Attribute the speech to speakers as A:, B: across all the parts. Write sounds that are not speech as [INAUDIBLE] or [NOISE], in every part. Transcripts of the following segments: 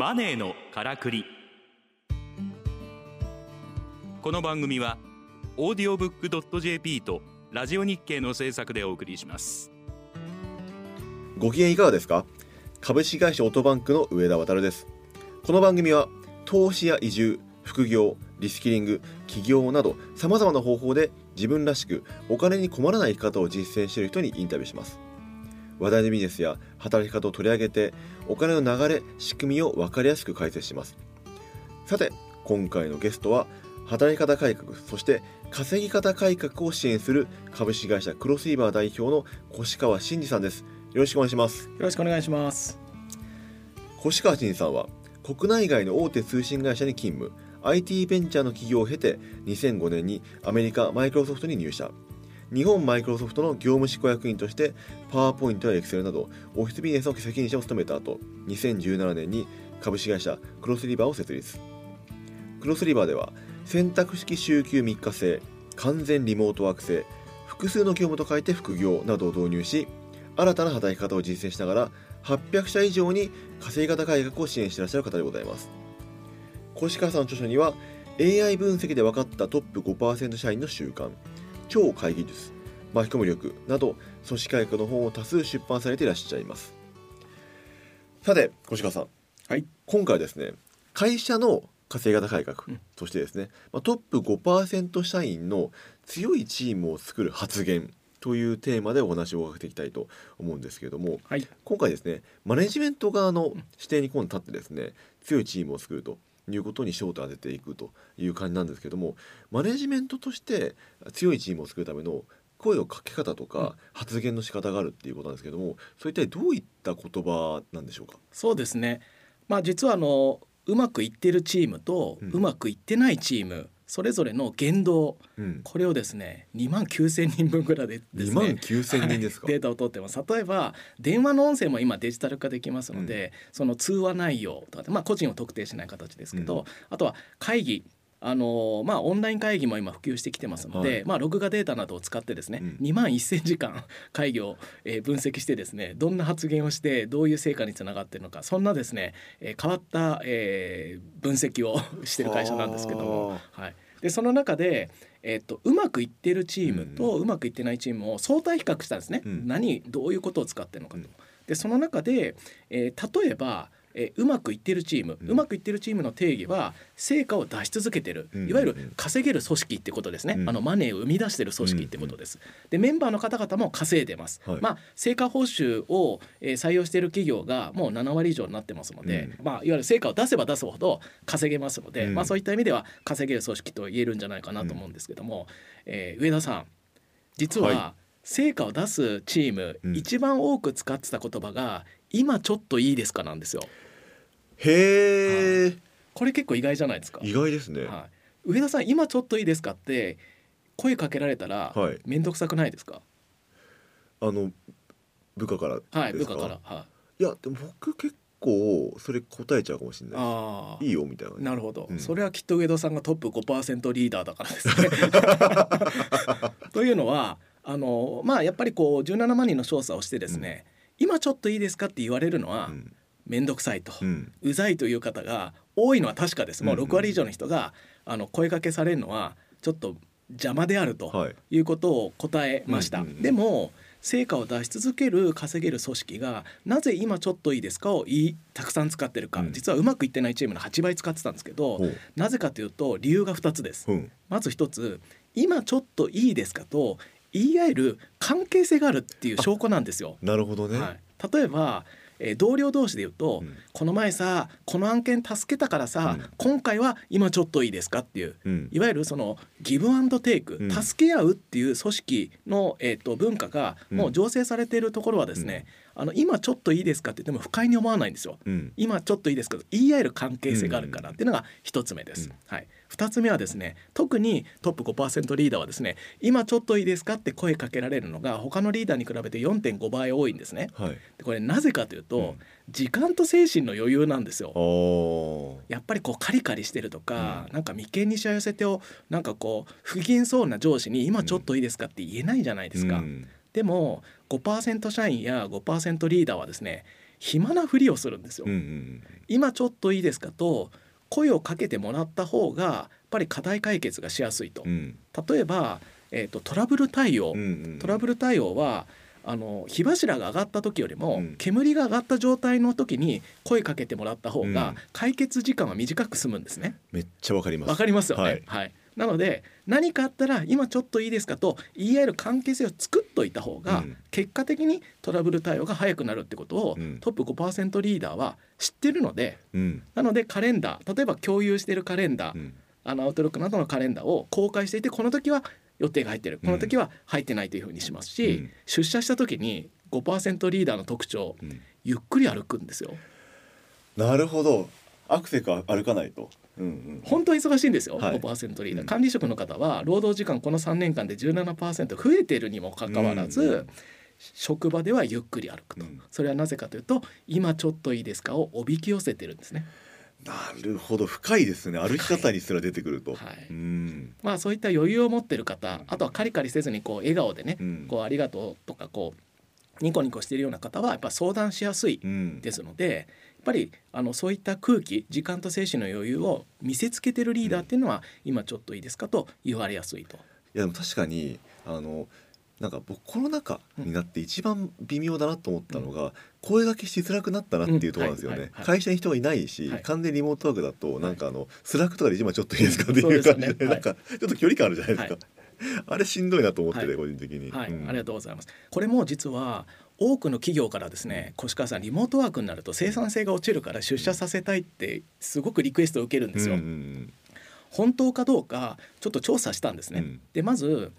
A: マネーのからくり。この番組はオーディオブックドット JP とラジオ日経の制作でお送りします。
B: ご機嫌いかがですか？株式会社オートバンクの上田渉です。この番組は投資や移住副業リスキリング起業などさまざまな方法で自分らしくお金に困らない生き方を実践している人にインタビューします。話題のビジネスや働き方を取り上げてお金の流れ仕組みを分かりやすく解説します。さて今回のゲストは働き方改革そして稼ぎ方改革を支援する株式会社クロスイーバー代表の越川真二さんです。よろしくお願いします。
C: よろしくお願いします。
B: 越川真二さんは国内外の大手通信会社に勤務。IT ベンチャーの企業を経て2005年にアメリカマイクロソフトに入社日本マイクロソフトの業務執行役員としてパワーポイントやエクセルなどオフィスビジネスの責任者を務めた後2017年に株式会社クロスリバーを設立。クロスリバーでは選択式週休3日制完全リモートワーク制複数の業務と書いて副業などを導入し新たな働き方を実践しながら800社以上に稼ぎ方改革を支援していらっしゃる方でございます。越川さんの著書には AI 分析で分かったトップ5%社員の習慣。超会議術巻き込む力など組織改革の本を多数出版されていらっしゃいます。さて越川さん、
C: はい、
B: 今回はですね会社の稼ぎ方改革としてですね、まあ、トップ5%社員の強いチームを作る発言というテーマでお話を伺っていきたいと思うんですけれども、はい、今回ですねマネジメント側の視点に今度立ってですね強いチームを作るということに焦点を当てていくという感じなんですけどもマネジメントとして強いチームを作るための声をかけ方とか発言の仕方があるっていうことなんですけども、それ一体どういった言葉なんでしょうか？
C: そうですね。まあ実はあのうまくいってるチームとうまくいってないチーム、うんそれぞれの言動、うん、これをですね2万9,000人分ぐらいでですね2
B: 万9,000人ですか、
C: データを取ってます。例えば電話の音声も今デジタル化できますので、うん、その通話内容とかまあ個人を特定しない形ですけど、うん、あとは会議あのまあ、オンライン会議も今普及してきてますので、はい、まあ、録画データなどを使ってですね、うん、2万1,000時間 [LAUGHS] 会議を、えー、分析してですねどんな発言をしてどういう成果につながっているのかそんなですね、えー、変わった、えー、分析を [LAUGHS] してる会社なんですけども。はい。でその中で、えーと、うまくいってるチームとうまくいってないチームを相対比較したんですね、うん、何どういうことを使ってるのかと。でその中で、えー、例えばえうまくいってるチーム、うまくいってるチームの定義は成果を出し続けてる、うん、いわゆる稼げる組織ってことですね、うん、あのマネーを生み出してる組織ってことです。でメンバーの方々も稼いでます。はい、まあ成果報酬を、えー、採用している企業がもう7割以上になってますので、まあいわゆる成果を出せば出すほど稼げますので、まあそういった意味では稼げる組織と言えるんじゃないかなと思うんですけども、えー、上田さん実は、はい成果を出すチーム、一番多く使ってた言葉が今ちょっといいですかなんですよ。
B: へえ、
C: これ結構意外じゃないですか。
B: 意外ですね、
C: はい、上田さん今ちょっといいですかって声かけられたら面倒くさくないですか、
B: あの部下から
C: はい部下から。は
B: い。いやでも僕結構それ答えちゃうかもしれないあいいよみたいな
C: なるほど、うん、それはきっと上田さんがトップ5%リーダーだからですね。[LAUGHS] というのはあのまあやっぱりこう17万人の調査をしてですね、うん、今ちょっといいですかって言われるのは、うん。面倒くさいと、うん、うざいという方が多いのは確かです。もう6割以上の人が、あの声かけされるのはちょっと邪魔であるとい。うことを答えました。でも成果を出し続ける稼げる組織がなぜ今ちょっといいですかをいたくさん使ってるか、うん、実はうまくいってないチームの8倍使ってたんですけどなぜかというと理由が2つです。う。ん、まず1つ今ちょっといいですかと言い合える関係性があるっていう証拠なんですよ。
B: なるほどね、は
C: い、例えばえー、同僚同士で言うと、うん、この前さこの案件助けたからさ、うん、今回は今ちょっといいですかっていう、うん、いわゆるそのギブアンドテイク、助け合うっていう組織の、えーと、文化がもう醸成されているところはですね、あの今ちょっといいですかって言っても不快に思わないんですよ、今ちょっといいですか言い合える関係性があるからっていうのが一つ目です。はい。2つ目はですね特にトップ5%リーダーはですね今ちょっといいですかって声かけられるのが他のリーダーに比べて4.5倍多いんですね。はい、でこれなぜかというと、うん、時間と精神の余裕なんですよ。やっぱりこうカリカリしてるとか、うん、なんか眉間にしわ寄せてをなんかこう不機嫌そうな上司に今ちょっといいですかって言えないじゃないですか。うん、でも5%社員や5%リーダーはですね暇なふりをするんですよ。
B: うんうん
C: 今ちょっといいですかと声をかけてもらった方がやっぱり課題解決がしやすいと。
B: うん。うん
C: 例えば、えー、とトラブル対応、
B: うんうん
C: トラブル対応はあの火柱が上がった時よりも、
B: うん。
C: 煙が上がった状態の時に声かけてもらった方
B: うん。
C: が解決時間は短く済むんですね。
B: めっちゃわかります。
C: わかりますよね。
B: は
C: はいい、なので何かあったら今ちょっといいですかと言い合える関係性を作っといた方が、
B: うん。
C: 結果的にトラブル対応が早くなるってことを、
B: うん。
C: トップ5%リーダーは知ってるので
B: うん。
C: なのでカレンダー例えば共有しているカレンダー、
B: うん。
C: あのアウトロックなどのカレンダーを公開していてこの時は予定が入ってる。この時は入ってないというふうにしますし、
B: うん。
C: 出社した時に5%リーダーの特徴
B: うん。
C: ゆっくり歩くんですよ。
B: なるほど。アクセク歩かないとうんうん。
C: 本当は忙しいんですよ、
B: はい。
C: 5%リーダー
B: うん。
C: 管理職の方は労働時間この3年間で17%増えているにもかかわらず、
B: うん
C: 職場ではゆっくり歩くと、
B: うん。
C: それはなぜかというと今ちょっといいですかをおびき寄せてるんですね。
B: なるほど。深いですね。歩き方にすら出てくると、
C: はい。
B: うん。
C: まあそういった余裕を持ってる方あとはカリカリせずにこう笑顔でね、
B: うん。
C: こうありがとうとかこうニコニコしているような方はやっぱ相談しやすい
B: うん。
C: ですのでやっぱりあのそういった空気時間と精神の余裕を見せつけてるリーダーっていうのは、今ちょっといいですかと言われやすいと。
B: いやでも確かにあのなんか僕コロナ禍になって一番微妙だなと思ったのが、声掛けしづらくなったなっていうところなんですよね、
C: うん。はい。はい。はい
B: 会社に人がいないし、
C: はい。
B: 完全リモートワークだとなんかあの、 Slack とかで今ちょっといいですかっていう感じで、なんかちょっと距離感あるじゃないですか、[LAUGHS] あれしんどいなと思ってて、
C: はい。
B: 個人的に、
C: はい、
B: うん。
C: ありがとうございます。これも実は多くの企業からですね、越川さんリモートワークになると生産性が落ちるから出社させたいってすごくリクエストを受けるんですよ。
B: うんうん
C: 本当かどうかちょっと調査したんですね。
B: うん。
C: でまず。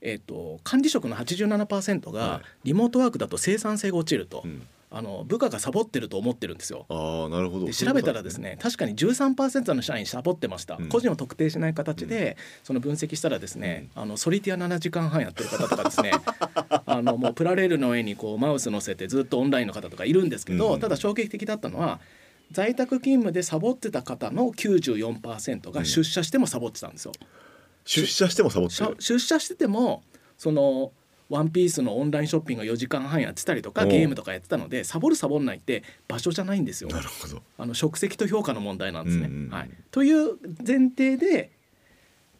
C: えー、と管理職の87%
B: は
C: がリモートワークだと生産性が落ちると、
B: うん
C: あの部下がサボってると思ってるんですよ。
B: ああなるほど。
C: で調べたらですね確かに13%の社員サボってました、
B: うん。
C: 個人を特定しない形で、その分析したらですね、あのソリティア7時間半やってる方とかですね [LAUGHS] あのもうプラレールの上にこうマウス乗せてずっとオンラインの方とかいるんですけど、
B: うん。
C: ただ衝撃的だったのは在宅勤務でサボってた方の94%が出社してもサボってたんですよ。
B: 出社してもサボって
C: 出社しててもそのワンピースのオンラインショッピングを4時間半やってたりとかゲームとかやってたのでサボるサボんないって場所じゃないんですよ。
B: なるほど。
C: あの職責と評価の問題なんですね。はい、という前提で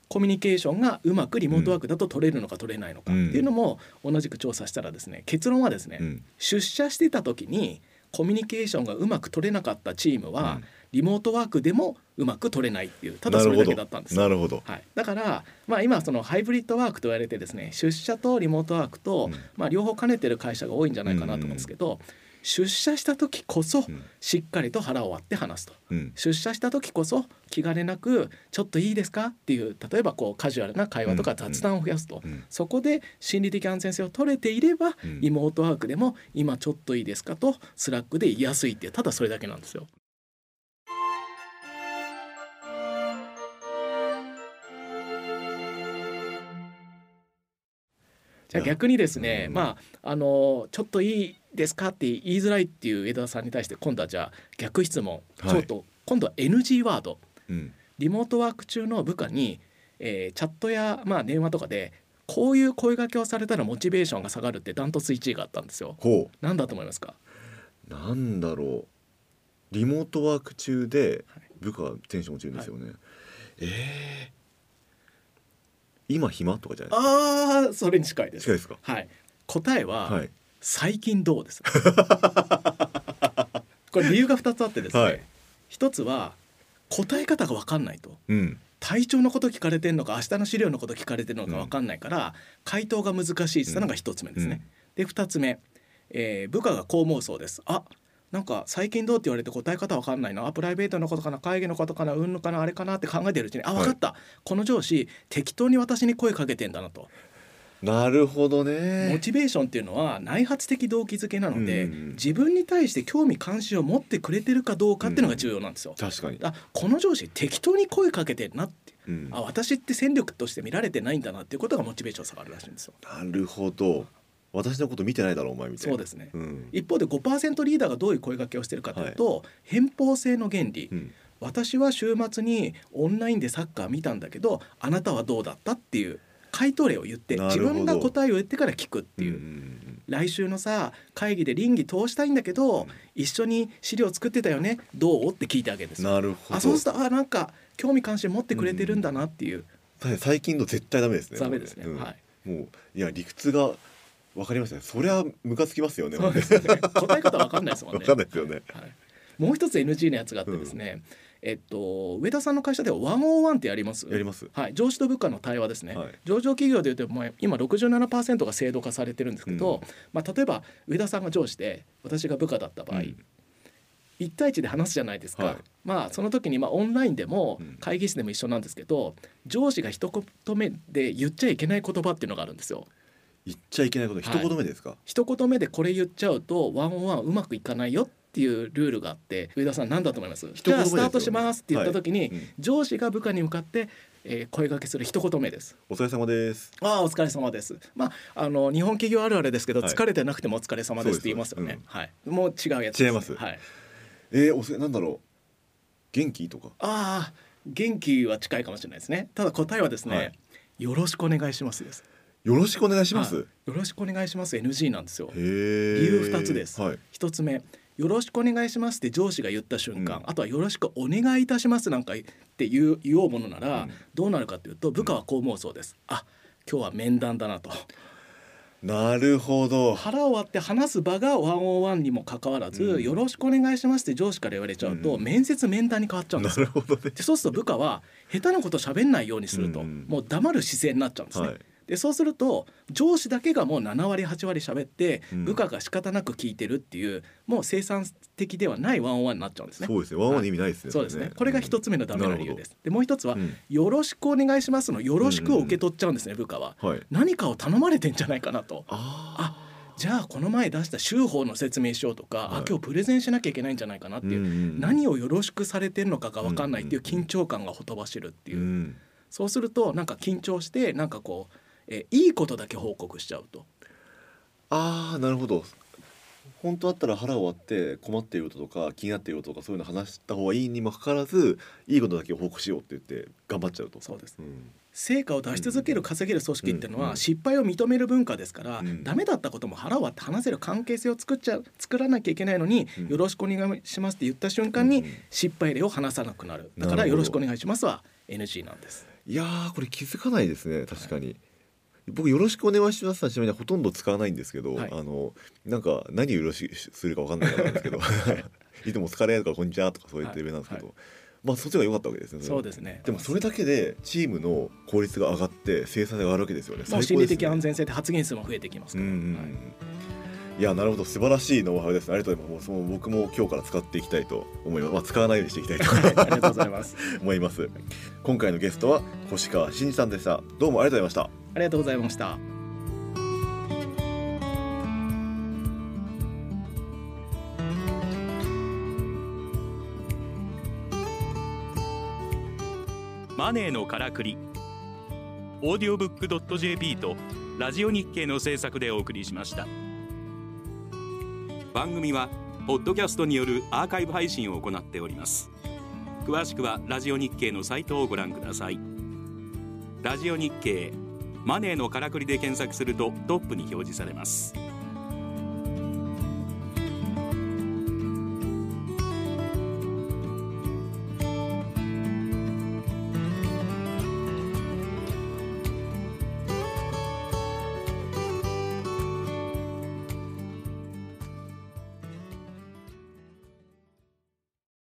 C: コミュニケーションがうまくリモートワークだと取れるのか取れないのかっていうのも同じく調査したらですね結論はですね、
B: うん。
C: 出社してた時にコミュニケーションがうまく取れなかったチームは、
B: うん。
C: リモートワークでもうまく取れないっていうただそれだけだったんですよ。
B: なるほど。
C: はい、だから、まあ、今そのハイブリッドワークと言われてですね出社とリモートワークと、
B: うん。
C: まあ、両方兼ねてる会社が多いんじゃないかなと思うんですけど、出社した時こそ
B: うん
C: しっかりと腹を割って話すと。
B: うん
C: 出社した時こそ気兼ねなく「ちょっといいですか?」っていう例えばこうカジュアルな会話とか雑談を増やすと、
B: うん
C: そこで心理的安全性を取れていれば、
B: うん
C: リモートワークでも「今ちょっといいですか?」と Slack で言いやすいってただそれだけなんですよ。じゃあ逆にですね、
B: うん
C: まああのちょっといいですか？って言いづらいっていう枝田さんに対して今度はじゃあ逆質問、
B: はい
C: ちょっと今度は NG ワード。
B: うん。
C: リモートワーク中の部下に、えーチャットや、まあ、電話とかでこういう声掛けをされたらモチベーションが下がるってダントツ1位があったんですよ。
B: ほ
C: なんだと思いますか
B: う。なんだろう。リモートワーク中で
C: はい
B: 部下がテンション落ちるんですよね、ええ今暇とかじゃない
C: ああそれに近いです。
B: 近いですか？
C: はい、答えは、
B: はい
C: 最近どうです。[LAUGHS] これ理由が2つあってですね、
B: はい。
C: 一つは答え方が分かんないと。
B: うん。
C: 体調のこと聞かれてるのか明日の資料のこと聞かれてるのか分かんないから、回答が難しいっていうのが一つ目ですね。で2つ目、えー部下がこう思うそうです。あなんか最近どうって言われて答え方分かんないな。あプライベートのことかな。会議のことかな。うんぬかな。あれかなって考えてるうちにあ分かった、この上司適当に私に声かけてんだなと。
B: なるほど
C: モ
B: ね
C: チベーションっていうのは内発的動機づけなので、
B: うんうん
C: 自分に対して興味関心を持ってくれてるかどうかっていうのが重要なんですよ。
B: 確かに、
C: あこの上司適当に声かけてるなって
B: うん、
C: あ私って戦力として見られてないんだなっていうことがモチベーション下がるらしいんですよ。
B: なるほど。私のこと見てないだろうお前みたいな。
C: そうですね。
B: うん。
C: 一方で5%リーダーがどういう声掛けをしてるかというと、偏方性の原理、
B: うん。
C: 私は週末にオンラインでサッカー見たんだけどあなたはどうだったっていう回答例を言って自分が答えを言ってから聞くっていう。
B: うん。うん
C: 来週のさ会議で倫理通したいんだけど、一緒に資料作ってたよねどう？って聞いてあげるんですよ。
B: なるほど。
C: あそうするとあなんか興味関心持ってくれてるんだなっていう、
B: 最近の絶対ダメですね
C: ダメですね、
B: うん。
C: はい。
B: もういや理屈が分かりましたね。そりゃムカつきますよね
C: ね。答え方わかんないですもんね。[LAUGHS]
B: 分かんないですよね。
C: はい、もう一つ NG のやつがあってですね、えっと上田さんの会社では101ってやります？
B: やります。
C: はい、上司と部下の対話ですね、
B: はい。
C: 上場企業でいうともう今67%が制度化されてるんですけど、
B: うん。
C: まあ、例えば上田さんが上司で私が部下だった場合、
B: うん。
C: 1対1で話すじゃないですか、
B: はい。
C: まあその時にまあオンラインでも
B: うん。
C: 会議室でも一緒なんですけど上司が一言目で言っちゃいけない言葉っていうのがあるんですよ。
B: 言っちゃいけないこと一
C: はい
B: 言目ですか、
C: 一言目でこれ言っちゃうとワンオンワンうまくいかないよっていうルールがあって上田さん何だと思います？じゃあスタートしますって言った時に、
B: はいうん
C: 上司が部下に向かって、えー声掛けする一言目です。
B: お疲れ様です
C: ああお疲れ様です。まああの日本企業あるあるですけど、
B: はい
C: 疲れてなくてもお疲れ様ですって言いますよね。はい。もう違うやつです。
B: 違います
C: はい。
B: えー、おせなんだろう元気とか？
C: ああ元気は近いかもしれないですね。ただ答えはですね、
B: はい
C: よろしくお願いしますです。
B: よろしくお願いします、
C: はいよろしくお願いします NG なんですよ。理由二つです
B: はい
C: 一つ目よろしくお願いしますって上司が言った瞬間、
B: うん。
C: あとはよろしくお願いいたしますなんかって言う言おうものなら、
B: うん。
C: どうなるかというと部下はこう思うそうです。あ今日は面談だなと。
B: なるほど。
C: 腹を割って話す場がワンオンワンにもかかわらず、
B: うん。
C: よろしくお願いしますって上司から言われちゃうと、
B: うん。
C: 面接面談に変わっちゃうんで
B: な
C: すよ。
B: るほどね。
C: でそうすると部下は下手なこと喋んないようにすると、
B: うん。
C: もう黙る姿勢になっちゃうんですね。
B: はい
C: でそうすると上司だけがもう7割8割喋って、
B: うん。
C: 部下が仕方なく聞いてるっていうもう生産的ではないワンオンワンになっちゃうんですね。
B: そうですねワンワンの意味ないですね、
C: そうですね。これが一つ目のダメな理由です。でもう一つは、
B: うん。
C: よろしくお願いしますのよろしくを受け取っちゃうんですね、部下は。
B: はい。
C: 何かを頼まれてんじゃないかなと。
B: あ
C: じゃあこの前出した州法の説明しようとか、
B: はい。
C: あ今日プレゼンしなきゃいけないんじゃないかなっていう、
B: うんうん
C: 何をよろしくされてるのかが分かんないっていう緊張感がほとばしるっていう、
B: うん。
C: そうするとなんか緊張してなんかこう、えいいことだけ報告しちゃうと。
B: ああなるほど。本当だったら腹を割って困っていることとか気になっていることとかそういうの話した方がいいにもかかわらずいいことだけを報告しようって言って頑張っちゃうと。
C: そうです。
B: ん。
C: 成果を出し続ける稼げる組織っていうの
B: うん
C: は失敗を認める文化ですから、
B: うん。
C: ダメだったことも腹を割って話せる関係性を作っちゃう作らなきゃいけないのに、
B: うん。
C: よろしくお願いしますって言った瞬間に失敗例を話さなくなる。だからよろしくお願いしますは NG なんです。
B: いやーこれ気づかないですね確かに、僕よろしくお願いしますはちなみにほとんど使わないんですけど、
C: はい。
B: あのなんか何をよろしくするかわかんないんですけど。い。[LAUGHS] つもお疲れとかこんにちはとかそう言ってるなんですけど、
C: はい。
B: まあそっちが良かったわけですね。
C: そうですね。
B: でもそれだけでチームの効率が上がって生産性が上がるわけですよね。
C: もう心理的安
B: 全
C: 全性で発言数も増えてきますから、はい。
B: い、やなるほど。素晴らしいノウハウです。ねありがとうございます。もうその僕も今日から使っていきたいと思います、まあ、使わないようにしていきたいと
C: はい。ありがとうございます。[LAUGHS]
B: 思います。今回のゲストは越川真二さんでした。どうもありがとうございました。
C: ありがとうございました。
A: マネーのからくり。オーディオブックドット JP とラジオ日経の制作でお送りしました。番組はポッドキャストによるアーカイブ配信を行っております。詳しくはラジオ日経のサイトをご覧ください。ラジオ日経マネーのからくりで検索するとトップに表示されます。